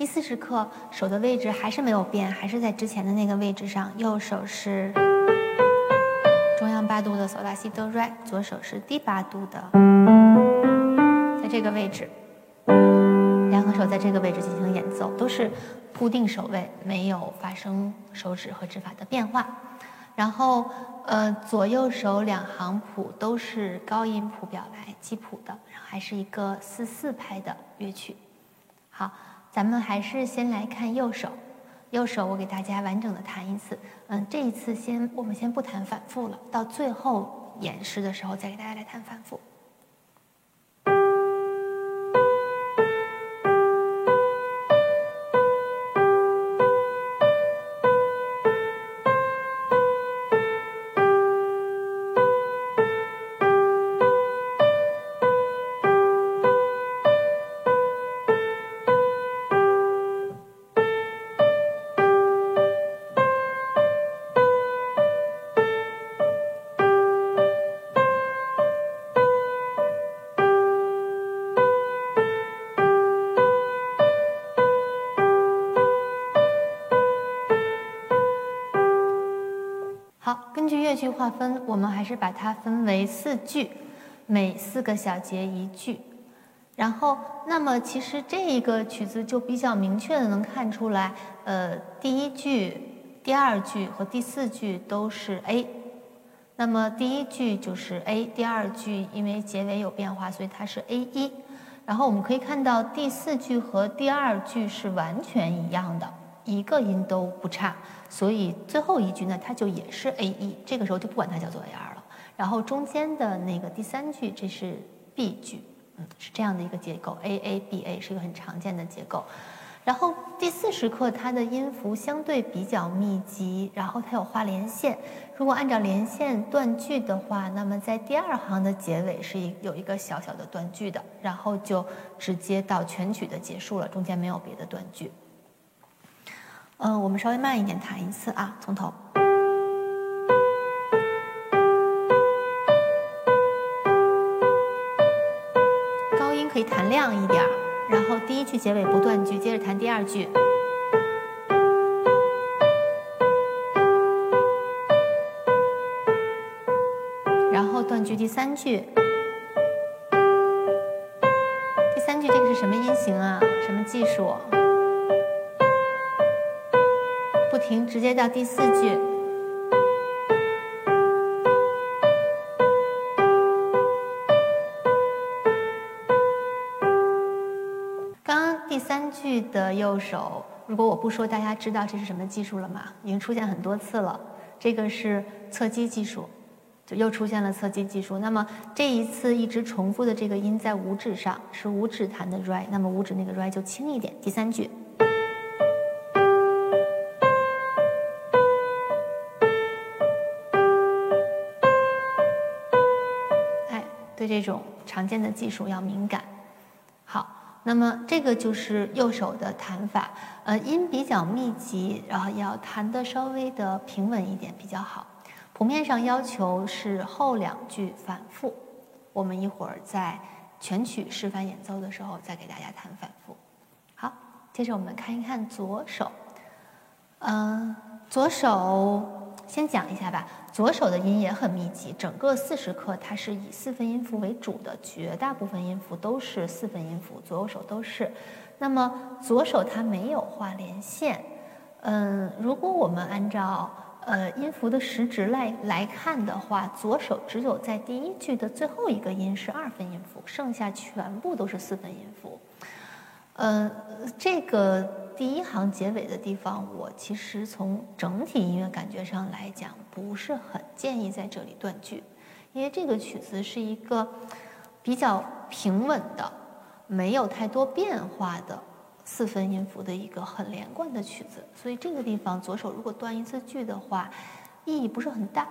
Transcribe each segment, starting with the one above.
第四时刻，手的位置还是没有变，还是在之前的那个位置上。右手是中央八度的索拉西哆瑞，左手是低八度的，在这个位置，两个手在这个位置进行演奏，都是固定手位，没有发生手指和指法的变化。然后，呃，左右手两行谱都是高音谱表来记谱的，然后还是一个四四拍的乐曲。好。咱们还是先来看右手，右手我给大家完整的弹一次。嗯，这一次先我们先不弹反复了，到最后演示的时候再给大家来弹反复。好，根据乐句划分，我们还是把它分为四句，每四个小节一句。然后，那么其实这一个曲子就比较明确的能看出来，呃，第一句、第二句和第四句都是 A。那么第一句就是 A，第二句因为结尾有变化，所以它是 A 一。然后我们可以看到第四句和第二句是完全一样的。一个音都不差，所以最后一句呢，它就也是 A E，这个时候就不管它叫做 A R 了。然后中间的那个第三句，这是 B 句，嗯，是这样的一个结构，A A B A 是一个很常见的结构。然后第四时刻，它的音符相对比较密集，然后它有画连线。如果按照连线断句的话，那么在第二行的结尾是一有一个小小的断句的，然后就直接到全曲的结束了，中间没有别的断句。嗯，我们稍微慢一点弹一次啊，从头。高音可以弹亮一点，然后第一句结尾不断句，接着弹第二句，然后断句第三句。第三句这个是什么音型啊？什么技术？停，直接到第四句。刚刚第三句的右手，如果我不说，大家知道这是什么技术了吗？已经出现很多次了。这个是侧击技术，就又出现了侧击技术。那么这一次一直重复的这个音在五指上，是五指弹的 re，那么五指那个 re 就轻一点。第三句。对这种常见的技术要敏感。好，那么这个就是右手的弹法，呃，音比较密集，然后要弹的稍微的平稳一点比较好。谱面上要求是后两句反复，我们一会儿在全曲示范演奏的时候再给大家弹反复。好，接着我们看一看左手，嗯，左手。先讲一下吧，左手的音也很密集，整个四十克它是以四分音符为主的，绝大部分音符都是四分音符，左右手都是。那么左手它没有画连线，嗯，如果我们按照呃音符的时值来来看的话，左手只有在第一句的最后一个音是二分音符，剩下全部都是四分音符。嗯，这个第一行结尾的地方，我其实从整体音乐感觉上来讲，不是很建议在这里断句，因为这个曲子是一个比较平稳的、没有太多变化的四分音符的一个很连贯的曲子，所以这个地方左手如果断一次句的话，意义不是很大，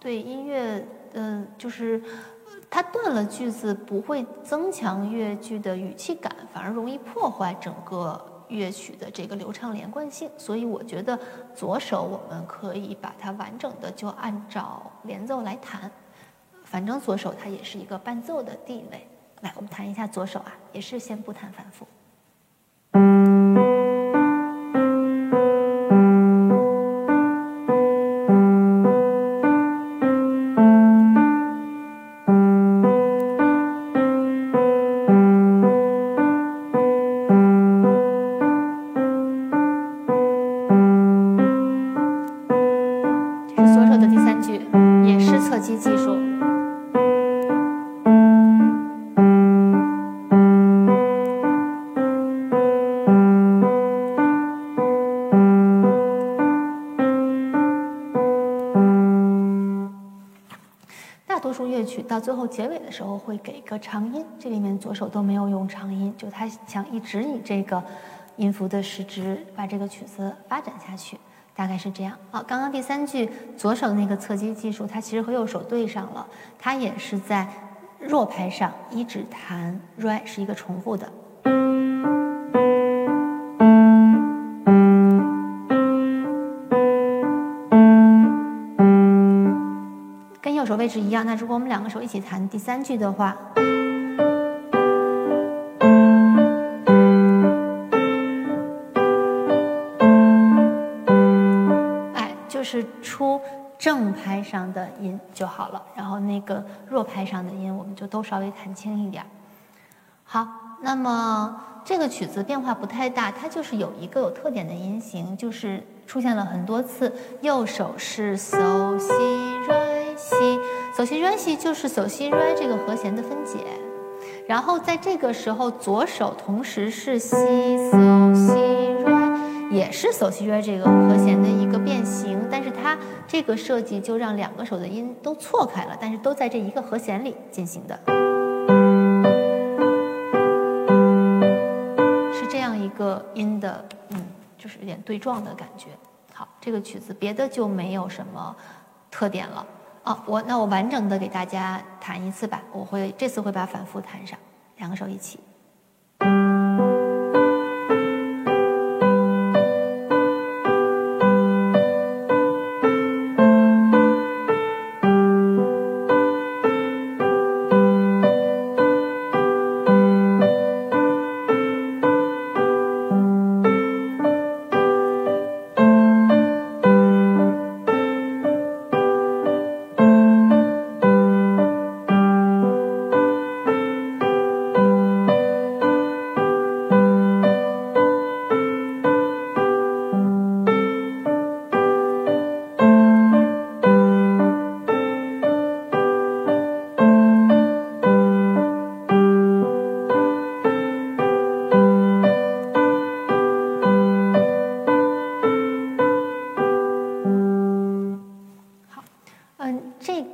对音乐，嗯，就是。它断了句子，不会增强乐句的语气感，反而容易破坏整个乐曲的这个流畅连贯性。所以我觉得左手我们可以把它完整的就按照连奏来弹，反正左手它也是一个伴奏的地位。来，我们弹一下左手啊，也是先不弹反复。曲到最后结尾的时候会给一个长音，这里面左手都没有用长音，就他想一直以这个音符的时值把这个曲子发展下去，大概是这样。好，刚刚第三句左手那个侧击技术，它其实和右手对上了，它也是在弱拍上一指弹 re 是一个重复的。位置一样，那如果我们两个手一起弹第三句的话，哎，就是出正拍上的音就好了，然后那个弱拍上的音我们就都稍微弹轻一点。好，那么这个曲子变化不太大，它就是有一个有特点的音型，就是出现了很多次，右手是 so si re。西，首西 re 西就是首西 re 这个和弦的分解，然后在这个时候，左手同时是西首西 re，也是首西 re 这个和弦的一个变形，但是它这个设计就让两个手的音都错开了，但是都在这一个和弦里进行的，是这样一个音的，嗯，就是有点对撞的感觉。好，这个曲子别的就没有什么特点了。哦，我那我完整的给大家弹一次吧，我会这次会把反复弹上，两个手一起。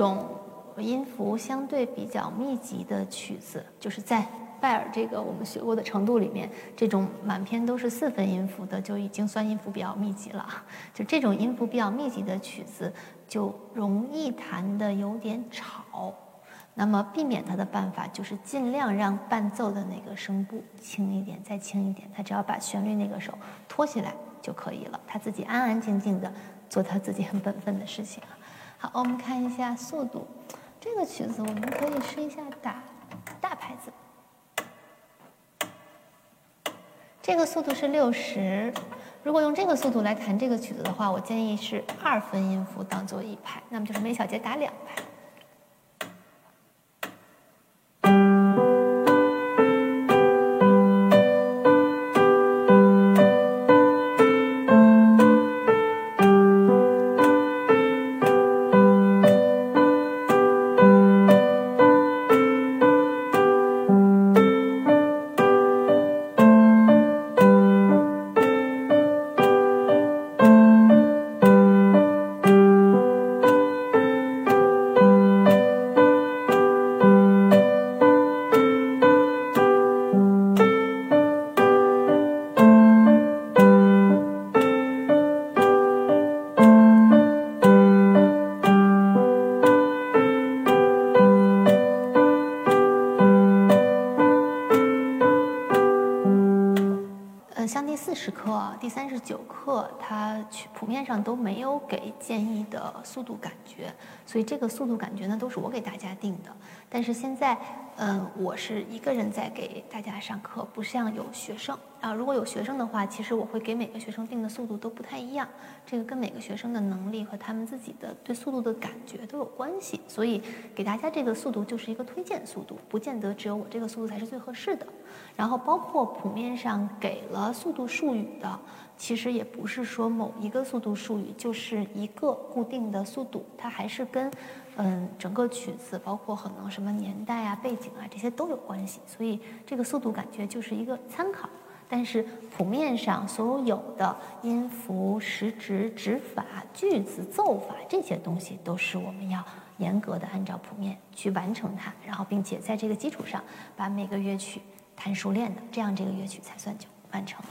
种音符相对比较密集的曲子，就是在拜尔这个我们学过的程度里面，这种满篇都是四分音符的，就已经算音符比较密集了。就这种音符比较密集的曲子，就容易弹的有点吵。那么避免它的办法，就是尽量让伴奏的那个声部轻一点，再轻一点。他只要把旋律那个手托起来就可以了，他自己安安静静的做他自己很本分的事情。好，我们看一下速度。这个曲子我们可以试一下打大拍子，这个速度是六十。如果用这个速度来弹这个曲子的话，我建议是二分音符当做一拍，那么就是每小节打两拍。课第三十九课，它普遍上都没有给建议的速度感觉，所以这个速度感觉呢，都是我给大家定的。但是现在，嗯，我是一个人在给大家上课，不像有学生啊。如果有学生的话，其实我会给每个学生定的速度都不太一样，这个跟每个学生的能力和他们自己的对速度的感觉都有关系。所以给大家这个速度就是一个推荐速度，不见得只有我这个速度才是最合适的。然后包括谱面上给了速度术语的，其实也不是说某一个速度术语就是一个固定的速度，它还是跟。嗯，整个曲子包括可能什么年代啊、背景啊这些都有关系，所以这个速度感觉就是一个参考。但是谱面上所有的音符、时值、指法、句子、奏法这些东西，都是我们要严格的按照谱面去完成它，然后并且在这个基础上把每个乐曲弹熟练的，这样这个乐曲才算就完成了。